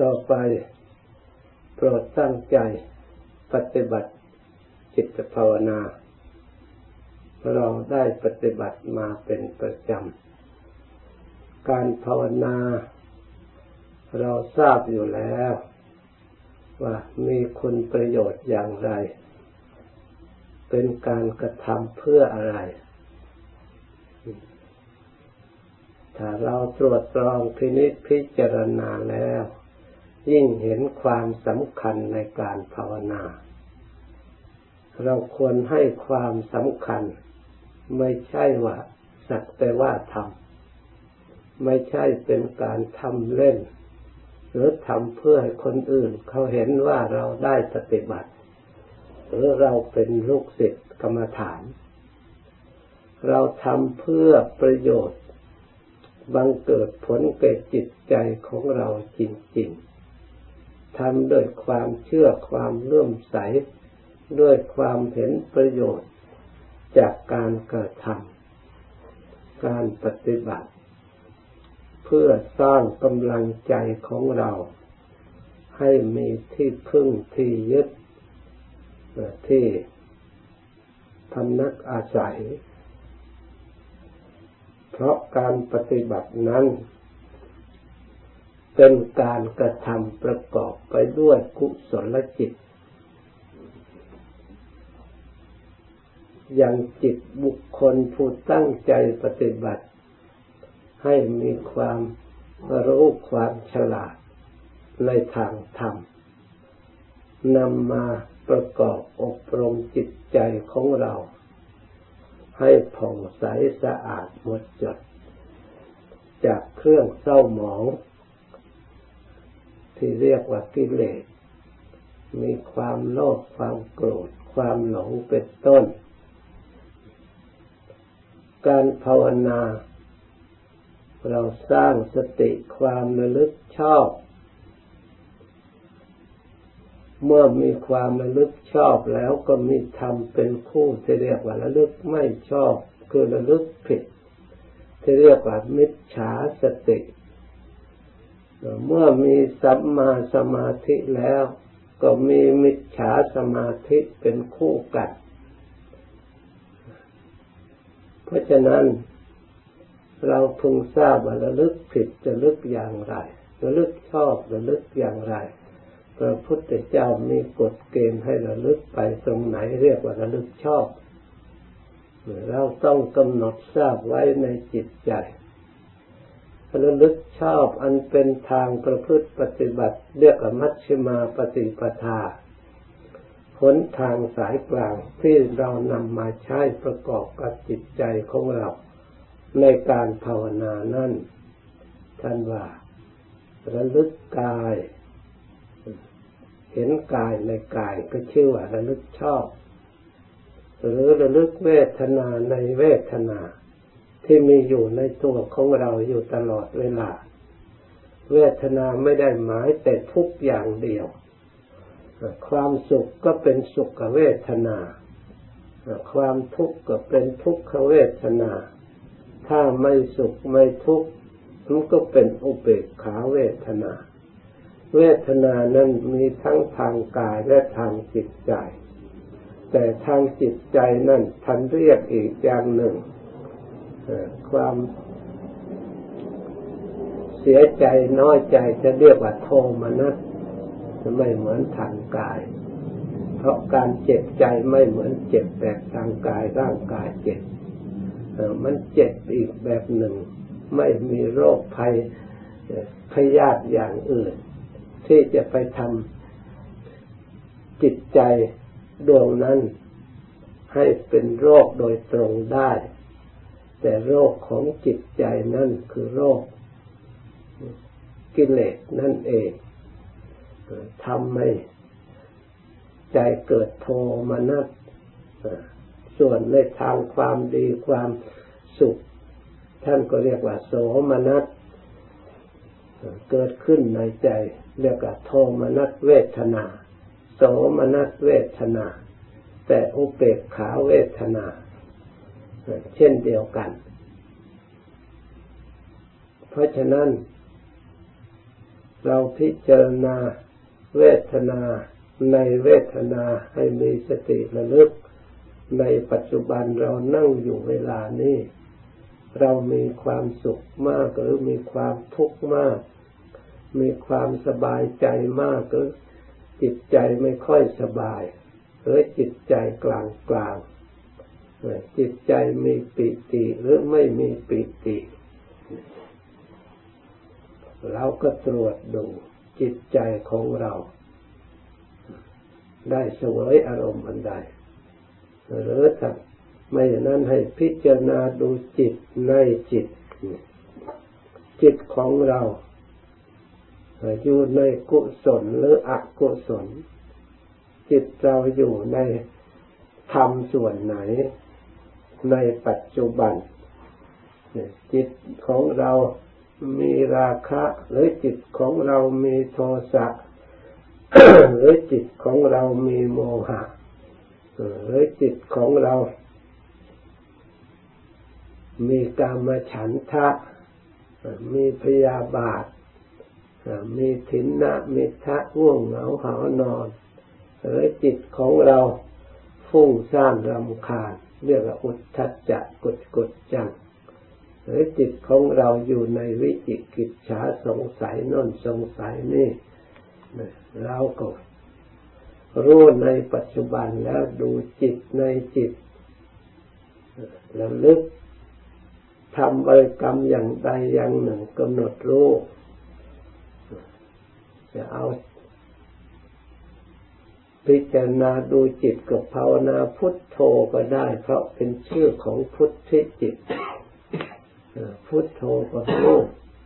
ต่อไป โปรดตั้งใจปฏิบัติจิตภาวนา เราได้ปฏิบัติมาเป็นประจำ การภาวนา เราทราบอยู่แล้ว ว่ามีคุณประโยชน์อย่างไร เป็นการกระทำเพื่ออะไรถ้าเราตรวจตรองพินิจพิจารณาแล้ว ยิ่งเห็นความสำคัญในการภาวนา เราควรให้ความสำคัญ ไม่ใช่ว่าสักแต่ว่าทำไม่ใช่เป็นการทำเล่น หรือทำเพื่อให้คนอื่น เขาเห็นว่าเราได้ปฏิบัติ หรือเราเป็นลูกศิษย์กรรมฐาน เราทำเพื่อประโยชน์บังเกิดผลเกิดจิตใจของเราจริง ๆ ทำด้วยความเชื่อความเลื่อมใส ด้วยความเห็นประโยชน์จากการกระทำการปฏิบัติ เพื่อสร้างกำลังใจของเรา ให้มีที่พึ่งที่ยึดที่พำนักอาศัย เพราะการปฏิบัตินั้น เป็นการกระทำประกอบไปด้วยกุศลจิต อย่างจิตบุคคลผู้ตั้งใจปฏิบัติ ให้มีความรู้ความฉลาดในทางธรรมนำมาประกอบอบรมจิตใจของเรา ให้ผ่องใสสะอาดหมดจด จากเครื่องเศร้าหมอง ที่เรียกว่ากิเลส มีความโลภความโกรธ ความหลงเป็นต้น การภาวนา เราสร้างสติความระลึกชอบ เมื่อมีความระลึกชอบแล้วก็มีธรรมเป็นคู่ที่เรียกว่าระลึกไม่ชอบ คือระลึกผิด ที่เรียกว่ามิจฉาสติ เมื่อมีสัมมาสมาธิแล้ว ก็มีมิจฉาสมาธิเป็นคู่กัน เพราะฉะนั้น เราพึงทราบว่าระลึกผิดจะลึกอย่างไรระลึกชอบระลึกอย่างไรพระพุทธเจ้ามีกฎเกณฑ์ให้ระลึกไปตรงไหนเรียกว่าระลึกชอบ เราต้องกำหนดทราบไว้ในจิตใจ ระลึกชอบอันเป็นทางประพฤติปฏิบัติเรียกมัชฌิมาปฏิปทาหนทางสายกลางที่เรานำมาใช้ประกอบกับจิตใจของเรา ในการภาวนานั้นท่านว่า ระลึกกาย เห็นกายในกายก็ชื่อว่าระลึกชอบ หรือระลึกเวทนาในเวทนา ที่มีอยู่ในตัวของเราอยู่ตลอดเวลา เวทนาไม่ได้หมายแต่ทุกอย่างเดียว ความสุขก็เป็นสุขเวทนา ความทุกข์ก็เป็นทุกขเวทนา ถ้าไม่สุขไม่ทุกข์มันก็เป็นอุเบกขาเวทนา เวทนานั้นมีทั้งทางกายและทางจิตใจ แต่ทางจิตใจนั้นท่านเรียกอีกอย่างหนึ่ง ความเสียใจน้อยใจจะเรียกว่าโทมนัสไม่เหมือนทางกาย เพราะการเจ็บใจไม่เหมือนเจ็บแบบทางกายร่างกายเจ็บมันเจ็บอีกแบบหนึ่ง ไม่มีโรคภัยพยาธิอย่างอื่น ที่จะไปทำจิตใจดวงนั้น ให้เป็นโรคโดยตรงได้ แต่โรคของจิตใจนั่นคือโรคกิเลสนั่นเองทำให้ใจเกิดโทมนัสส่วนในทางความดีความสุข ท่านก็เรียกว่า โสมนัสเกิดขึ้นในใจ เรียกว่าโทมนัสเวทนา โสมนัสเวทนา แต่อุเบกขาเวทนา เช่นเดียวกัน เพราะฉะนั้น เราพิจารณาเวทนาในเวทนาให้มีสติระลึก ในปัจจุบันเรานั่งอยู่เวลานี้ เรามีความสุขมากหรือมีความทุกข์มาก มีความสบายใจมากหรือจิตใจไม่ค่อยสบาย หรือจิตใจกลางกลาง จิตใจมีปิติหรือไม่มีปิติ เราก็ตรวจดูจิตใจของเรา ได้เสวยอารมณ์อันใดหรือถ้าไม่อย่างนั้นให้พิจารณาดูจิตในจิต จิตของเราอยู่ในกุศลหรืออกุศล จิตเราอยู่ในธรรมส่วนไหน ในปัจจุบัน จิตของเรามีราคะ หรือจิตของเรามีโทสะหรือจิตของเรามีโมหะหรือจิตของเรา มีกามฉันทะ มีพยาบาท มีถินนะมิทะง่วงเหงาหานอน หรือจิตของเราฟุ้งซ่านรำคาญ เรียกว่าอุทธัจจะกุดกุดจัง หรือจิตของเราอยู่ในวิจิกิจฉาสงสัยน่นสงสัยนี่เราก็รู้ในปัจจุบันแล้วดูจิตในจิตระลึกทำบริกรรมอย่างใดอย่างหนึ่งกำหนดรู้จะเอา พิจารณาดูจิตกับภาวนาพุทโธก็ได้ เพราะเป็นชื่อของพุทธิจิตพุทโธก็รู้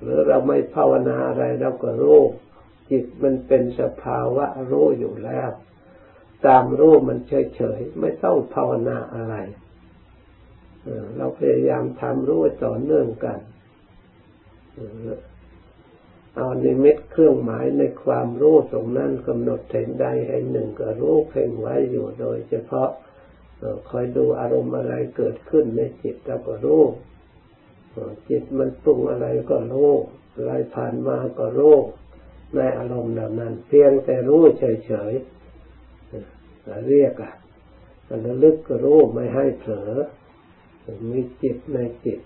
หรือเราไม่ภาวนาอะไรเราก็รู้จิตมันเป็นสภาวะรู้อยู่แล้ว ตามรู้มันเฉยๆไม่ต้องภาวนาอะไรเราพยายามทำรู้ต่อเนื่องกัน เอานิมิตเครื่องหมายในความรู้ตรงนั้นกำหนดเห็นใดให้หนึ่งก็รู้เพ่งไว้อยู่โดย เฉพาะคอยดูอารมณ์อะไรเกิดขึ้นในจิตเราก็รู้จิตมันปรุงอะไรก็รู้อะไรผ่านมาก็รู้ในอารมณ์เหล่านั้น เพียงแต่รู้เฉยๆเรียกอะระลึกก็รู้ไม่ให้เผลอมีจิตในจิต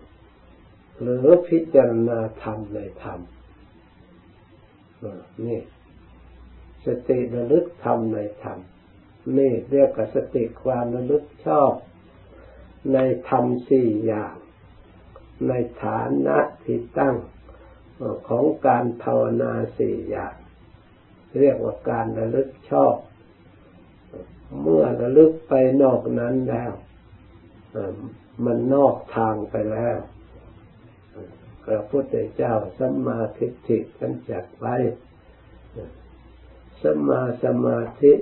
หรือพิจารณาธรรมในธรรม นี่สติระลึกธรรมในธรรมนี่เรียกว่าสติความระลึกชอบในธรรมสี่อย่าง ในฐานะที่ตั้งของการภาวนาสี่อย่าง เรียกว่าการระลึกชอบ เมื่อระลึกไปนอกนั้นแล้ว มันนอกทางไปแล้ว ระพุทธเจ้าสัมมาทิฏฐิท่านจัดไว้สัมมาสมาธิ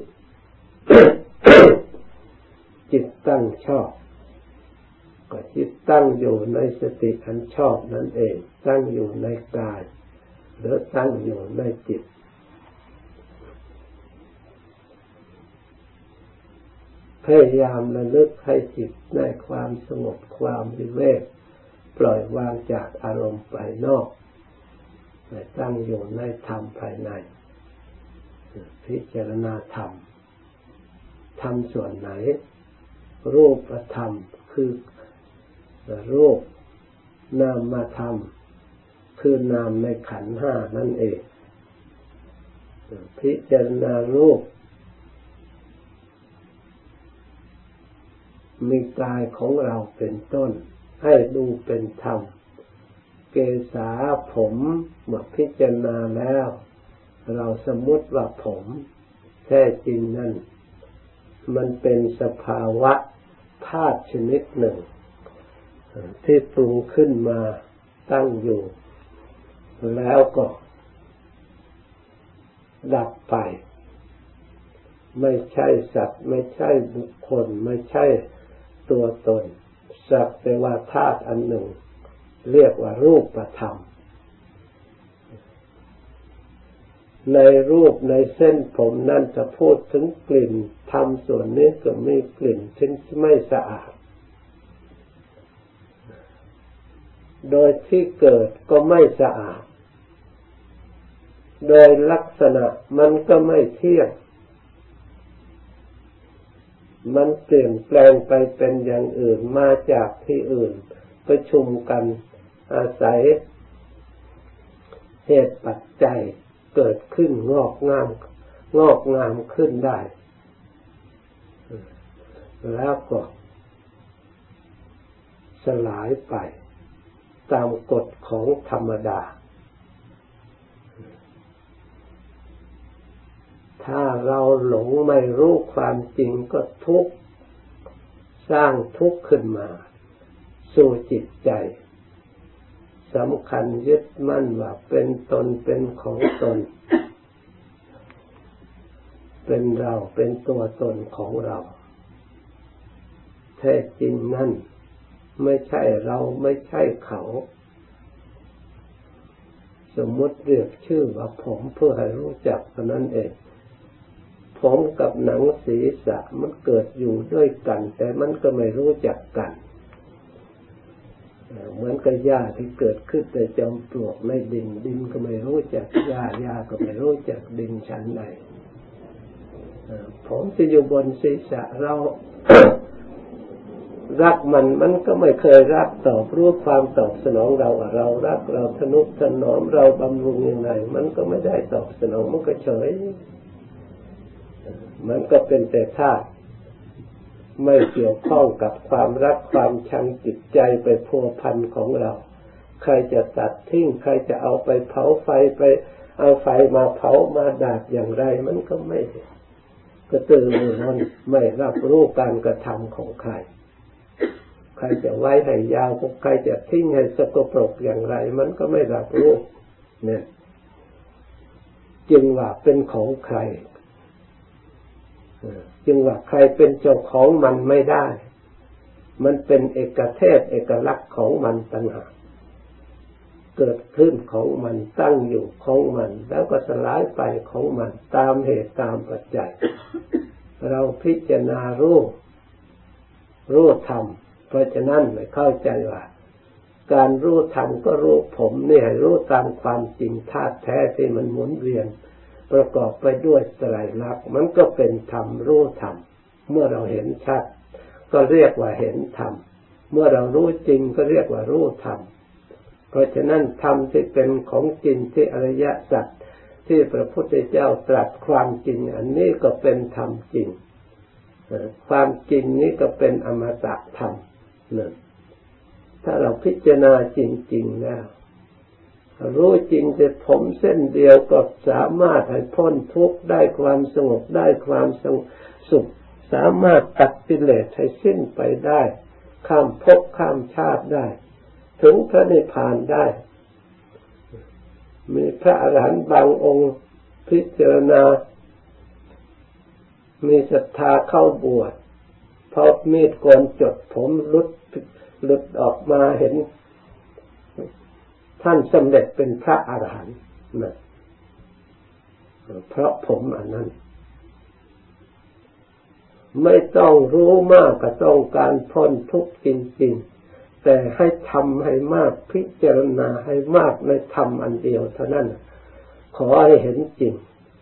จิตตั้งชอบก็จิตตั้งอยู่ในสติอันชอบนั่นเอง ตั้งอยู่ในกาย หรือตั้งอยู่ในจิต พยายามระลึกให้จิตในความสงบความวิเวก ปล่อยวางจากอารมณ์ภายนอกตั้งอยู่ในธรรมภายใน พิจารณาธรรม ธรรมส่วนไหน รูปธรรมคือรูปนามมาธรรม คือนามในขันห้านั่นเอง พิจารณารูป มีกายของเราเป็นต้น ให้ดูเป็นธรรม เกษาผมเมื่อพิจารณาแล้ว เราสมมติว่าผมแท้จริงนั่น มันเป็นสภาวะธาตุชนิดหนึ่ง ที่ปรุงขึ้นมาตั้งอยู่ แล้วก็ ดับไป ไม่ใช่สัตว์ ไม่ใช่บุคคล ไม่ใช่ตัวตน สักแต่ว่าธาตุอันหนึ่ง เรียกว่ารูปธรรม ในรูปในเส้นผมนั่นจะพูดถึงกลิ่นทำส่วนนี้ก็มีกลิ่นที่ไม่สะอาด โดยที่เกิดก็ไม่สะอาด โดยลักษณะมันก็ไม่เที่ยง มันเปลี่ยนแปลงไปเป็นอย่างอื่นมาจากที่อื่น ประชุมกันอาศัย เหตุปัจจัยเกิดขึ้นงอกงาม งอกงามขึ้นได้ แล้วก็สลายไป ตามกฎของธรรมดา ถ้าเราหลงไม่รู้ความจริงก็ทุกข์สร้างทุกข์ขึ้นมา สู่จิตใจสำคัญยึดมั่นว่าเป็นตนเป็นของตน เป็นเราเป็นตัวตนของเรา แท้จริงนั่น ไม่ใช่เราไม่ใช่เขา สมมติเรียกชื่อว่าผมเพื่อให้รู้จักเท่านั้นเอง ผมกับหนังศีรษะมันเกิดอยู่ด้วยกัน แต่มันก็ไม่รู้จักกัน เหมือนกับหญ้าที่เกิดขึ้นแต่จอมปลวกในดินดินก็ไม่รู้จักหญ้าหญ้าก็ไม่รู้จักดินชั้นใดผมที่อยู่บนศีรษะเรารักมันมันก็ไม่เคยรักตอบรู้ความตอบสนองเราเรารักเราทนุถนอมเราบำรุงยังไงมันก็ไม่ได้ตอบสนองมันก็เฉย มันก็เป็นแต่ธาตุไม่เกี่ยวข้องกับความรักความชังจิตใจไปพัวพันของเรา ใครจะตัดทิ้งใครจะเอาไปเผาไฟไป เอาไฟมาเผามาดาดอย่างไร มันก็ไม่กระตือรือร้นไม่รับรู้การกระทำของใคร ใครจะไว้ให้ยาวใครจะทิ้งให้สกปรกอย่างไร มันก็ไม่รับรู้เนี่ยจึงว่าเป็นของใคร จึงว่าใครเป็นเจ้าของมันไม่ได้ มันเป็นเอกเทศเอกลักษณ์ของมันต่างหากเกิดขึ้นของมันตั้งอยู่ของมัน แล้วก็สลายไปของมันตามเหตุตามปัจจัย เราพิจารณารู้รู้ธรรมเพราะฉะนั้นไม่เข้าใจว่า การรู้ธรรมก็รู้ผมเนี่ยรู้ตามความจริงธาตุแท้ที่มันหมุนเวียน ประกอบไปด้วยไตรลักษณ์มันก็เป็นธรรมรู้ธรรม เมื่อเราเห็นชัด ก็เรียกว่าเห็นธรรม เมื่อเรารู้จริงก็เรียกว่ารู้ธรรม เพราะฉะนั้นธรรมที่เป็นของจริงที่อริยสัจที่พระพุทธเจ้าตรัสความจริง อันนี้ก็เป็นธรรมจริง ความจริงนี้ก็เป็นอมตะธรรมหนึ่งถ้าเราพิจารณาจริง ๆ แล้ว รู้จริงแต่ผมเส้นเดียวก็สามารถให้พ้นทุกข์ได้ความสงบได้ความสงสุข สามารถตัดกิเลสให้สิ้นไปได้ ข้ามภพข้ามชาติได้ ถึงพระนิพพานได้ มีพระอรหันต์บางองค์พิจารณา มีศรัทธาเข้าบวชพอมีดกนจดผมลุดหลุดออกมาเห็น ท่านสำเร็จเป็นพระอรหันต์นะเพราะผมอันนั้น ไม่ต้องรู้มากก็ต้องการพ้นทุกข์จริง ๆ แต่ให้ทำให้มากพิจารณาให้มากในธรรมอันเดียวเท่านั้น ขอให้เห็นจริง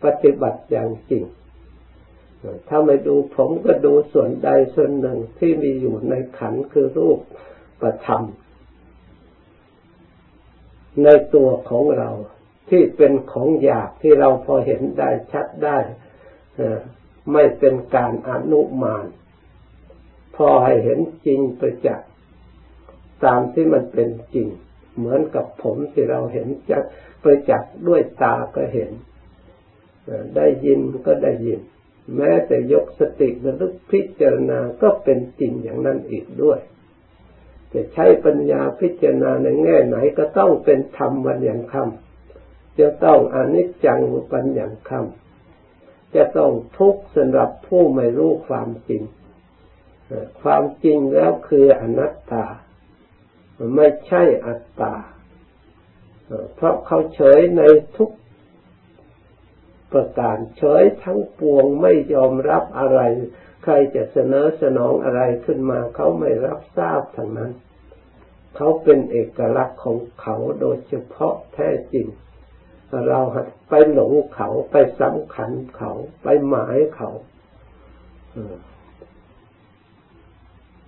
ปฏิบัติอย่างจริง ถ้าไม่ดูผมก็ดูส่วนใดส่วนหนึ่งที่มีอยู่ในขันคือรูปประธรรม ในตัวของเราที่เป็นของอยากที่เราพอเห็นได้ชัดได้ไม่เป็นการอนุมาน พอให้เห็นจริงประจักษ์ตามที่มันเป็นจริง เหมือนกับผมที่เราเห็นจักประจักษ์ด้วยตาก็เห็น ได้ยินก็ได้ยิน แม้แต่ยกสติระลึกพิจารณาก็เป็นจริงอย่างนั้นอีกด้วย จะใช้ปัญญาพิจารณาในแง่ไหนก็ต้องเป็นธรรมวันอย่างคำจะต้องอนิจจังปัญอย่างคำจะต้องทุกข์สำหรับผู้ไม่รู้ความจริง ความจริงแล้วคืออนัตตา ไม่ใช่อัตตา เพราะเขาเฉยในทุกประการเฉยทั้งปวงไม่ยอมรับอะไร ใครจะเสนอสนองอะไรขึ้นมา เขาไม่รับทราบทั้งนั้น เขาเป็นเอกลักษณ์ของเขาโดยเฉพาะแท้จริง เราไปหลงเขาไปสำคัญเขาไปหมายเขา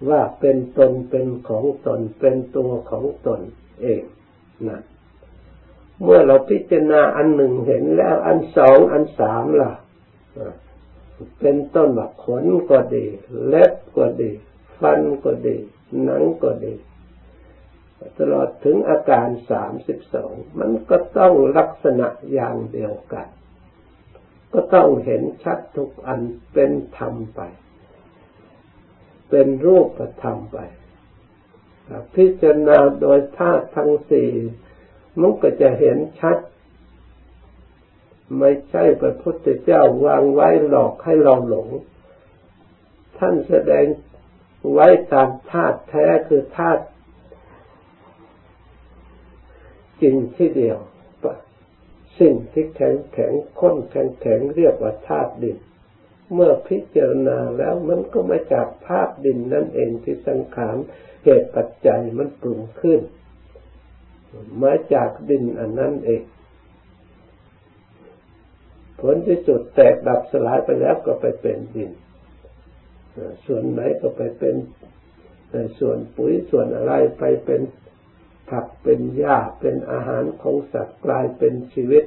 ว่าเป็นตนเป็นของตนเป็นตัวของตนเองนะเมื่อเราพิจารณาอันหนึ่งเห็นแล้ว อันสองอันสามล่ะเป็นต้นแบบขนก็ดี เล็บก็ดี ฟันก็ดี หนังก็ดี ตลอดถึงอาการสามสิบสองมันก็ต้องลักษณะอย่างเดียวกัน ก็ต้องเห็นชัดทุกอันเป็นธรรมไป เป็นรูปธรรมไป พิจารณาโดยธาตุทั้งสี่มันก็จะเห็นชัด ไม่ใช่พระพุทธเจ้าวางไว้หลอกให้เราหลง ท่านแสดงไว้ตามธาตุแท้คือธาตุ จริงที่เดียวสิ่งที่แข็งแข็งข้นแข็งแข็งเรียกว่าธาตุดิน เมื่อพิจารณาแล้วมันก็มาจากธาตุดินนั่นเองที่สังขารเหตุปัจจัยมันปรุงขึ้น มาจากดินอันนั้นเอง ผลที่สุดแตกดับสลายไปแล้วก็ไปเป็นดิน ส่วนไหนก็ไปเป็นส่วนปุ๋ยส่วนอะไรไปเป็น ผักเป็นหญ้าเป็นอาหารของสัตว์กลายเป็นชีวิต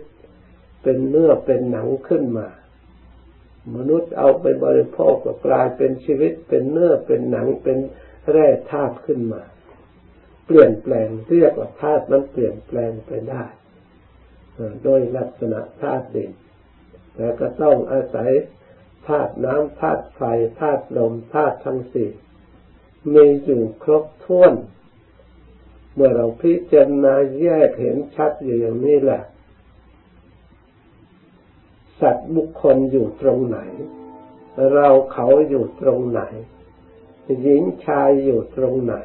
เป็นเนื้อเป็นหนังขึ้นมา มนุษย์เอาไปบริโภคก็กลายเป็นชีวิต เป็นเนื้อเป็นหนังเป็นแร่ธาตุขึ้นมา เปลี่ยนแปลงเรียกว่าธาตุมันเปลี่ยนแปลงไปได้โดยลักษณะธาตุดินแต่ก็ต้องอาศัยธาตุน้ำธาตุไฟธาตุลมธาตุทั้งสี่มีอยู่ครบถ้วน เมื่อเราพิจารณาแยกเห็นชัดอยู่อย่างนี้แหละ สัตว์บุคคลอยู่ตรงไหน เราเขาอยู่ตรงไหน หญิงชายอยู่ตรงไหน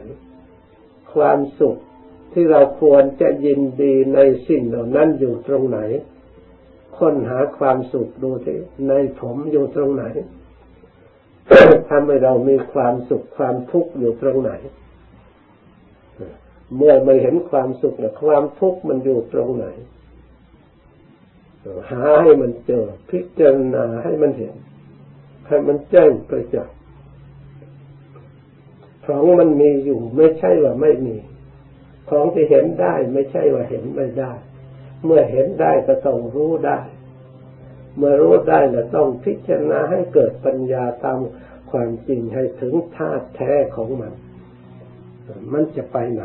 ความสุขที่เราควรจะยินดีในสิ่งเหล่านั้นอยู่ตรงไหน ค้นหาความสุขดูที่ในผมอยู่ตรงไหนทำให้เรามีความสุขความทุกข์อยู่ตรงไหน เมื่อไม่เห็นความสุขแลความทุกข์มันอยู่ตรงไหน หาให้มันเจอ พิจารณาให้มันเห็น ให้มันแจ้งประจักษ์ของมันมีอยู่ ไม่ใช่ว่าไม่มี ของที่เห็นได้ ไม่ใช่ว่าเห็นไม่ได้ เมื่อเห็นได้ก็ต้องรู้ได้ เมื่อรู้ได้ก็ต้องพิจารณาให้เกิดปัญญาตามความจริงให้ถึงธาตุแท้ของมัน มันจะไปไหน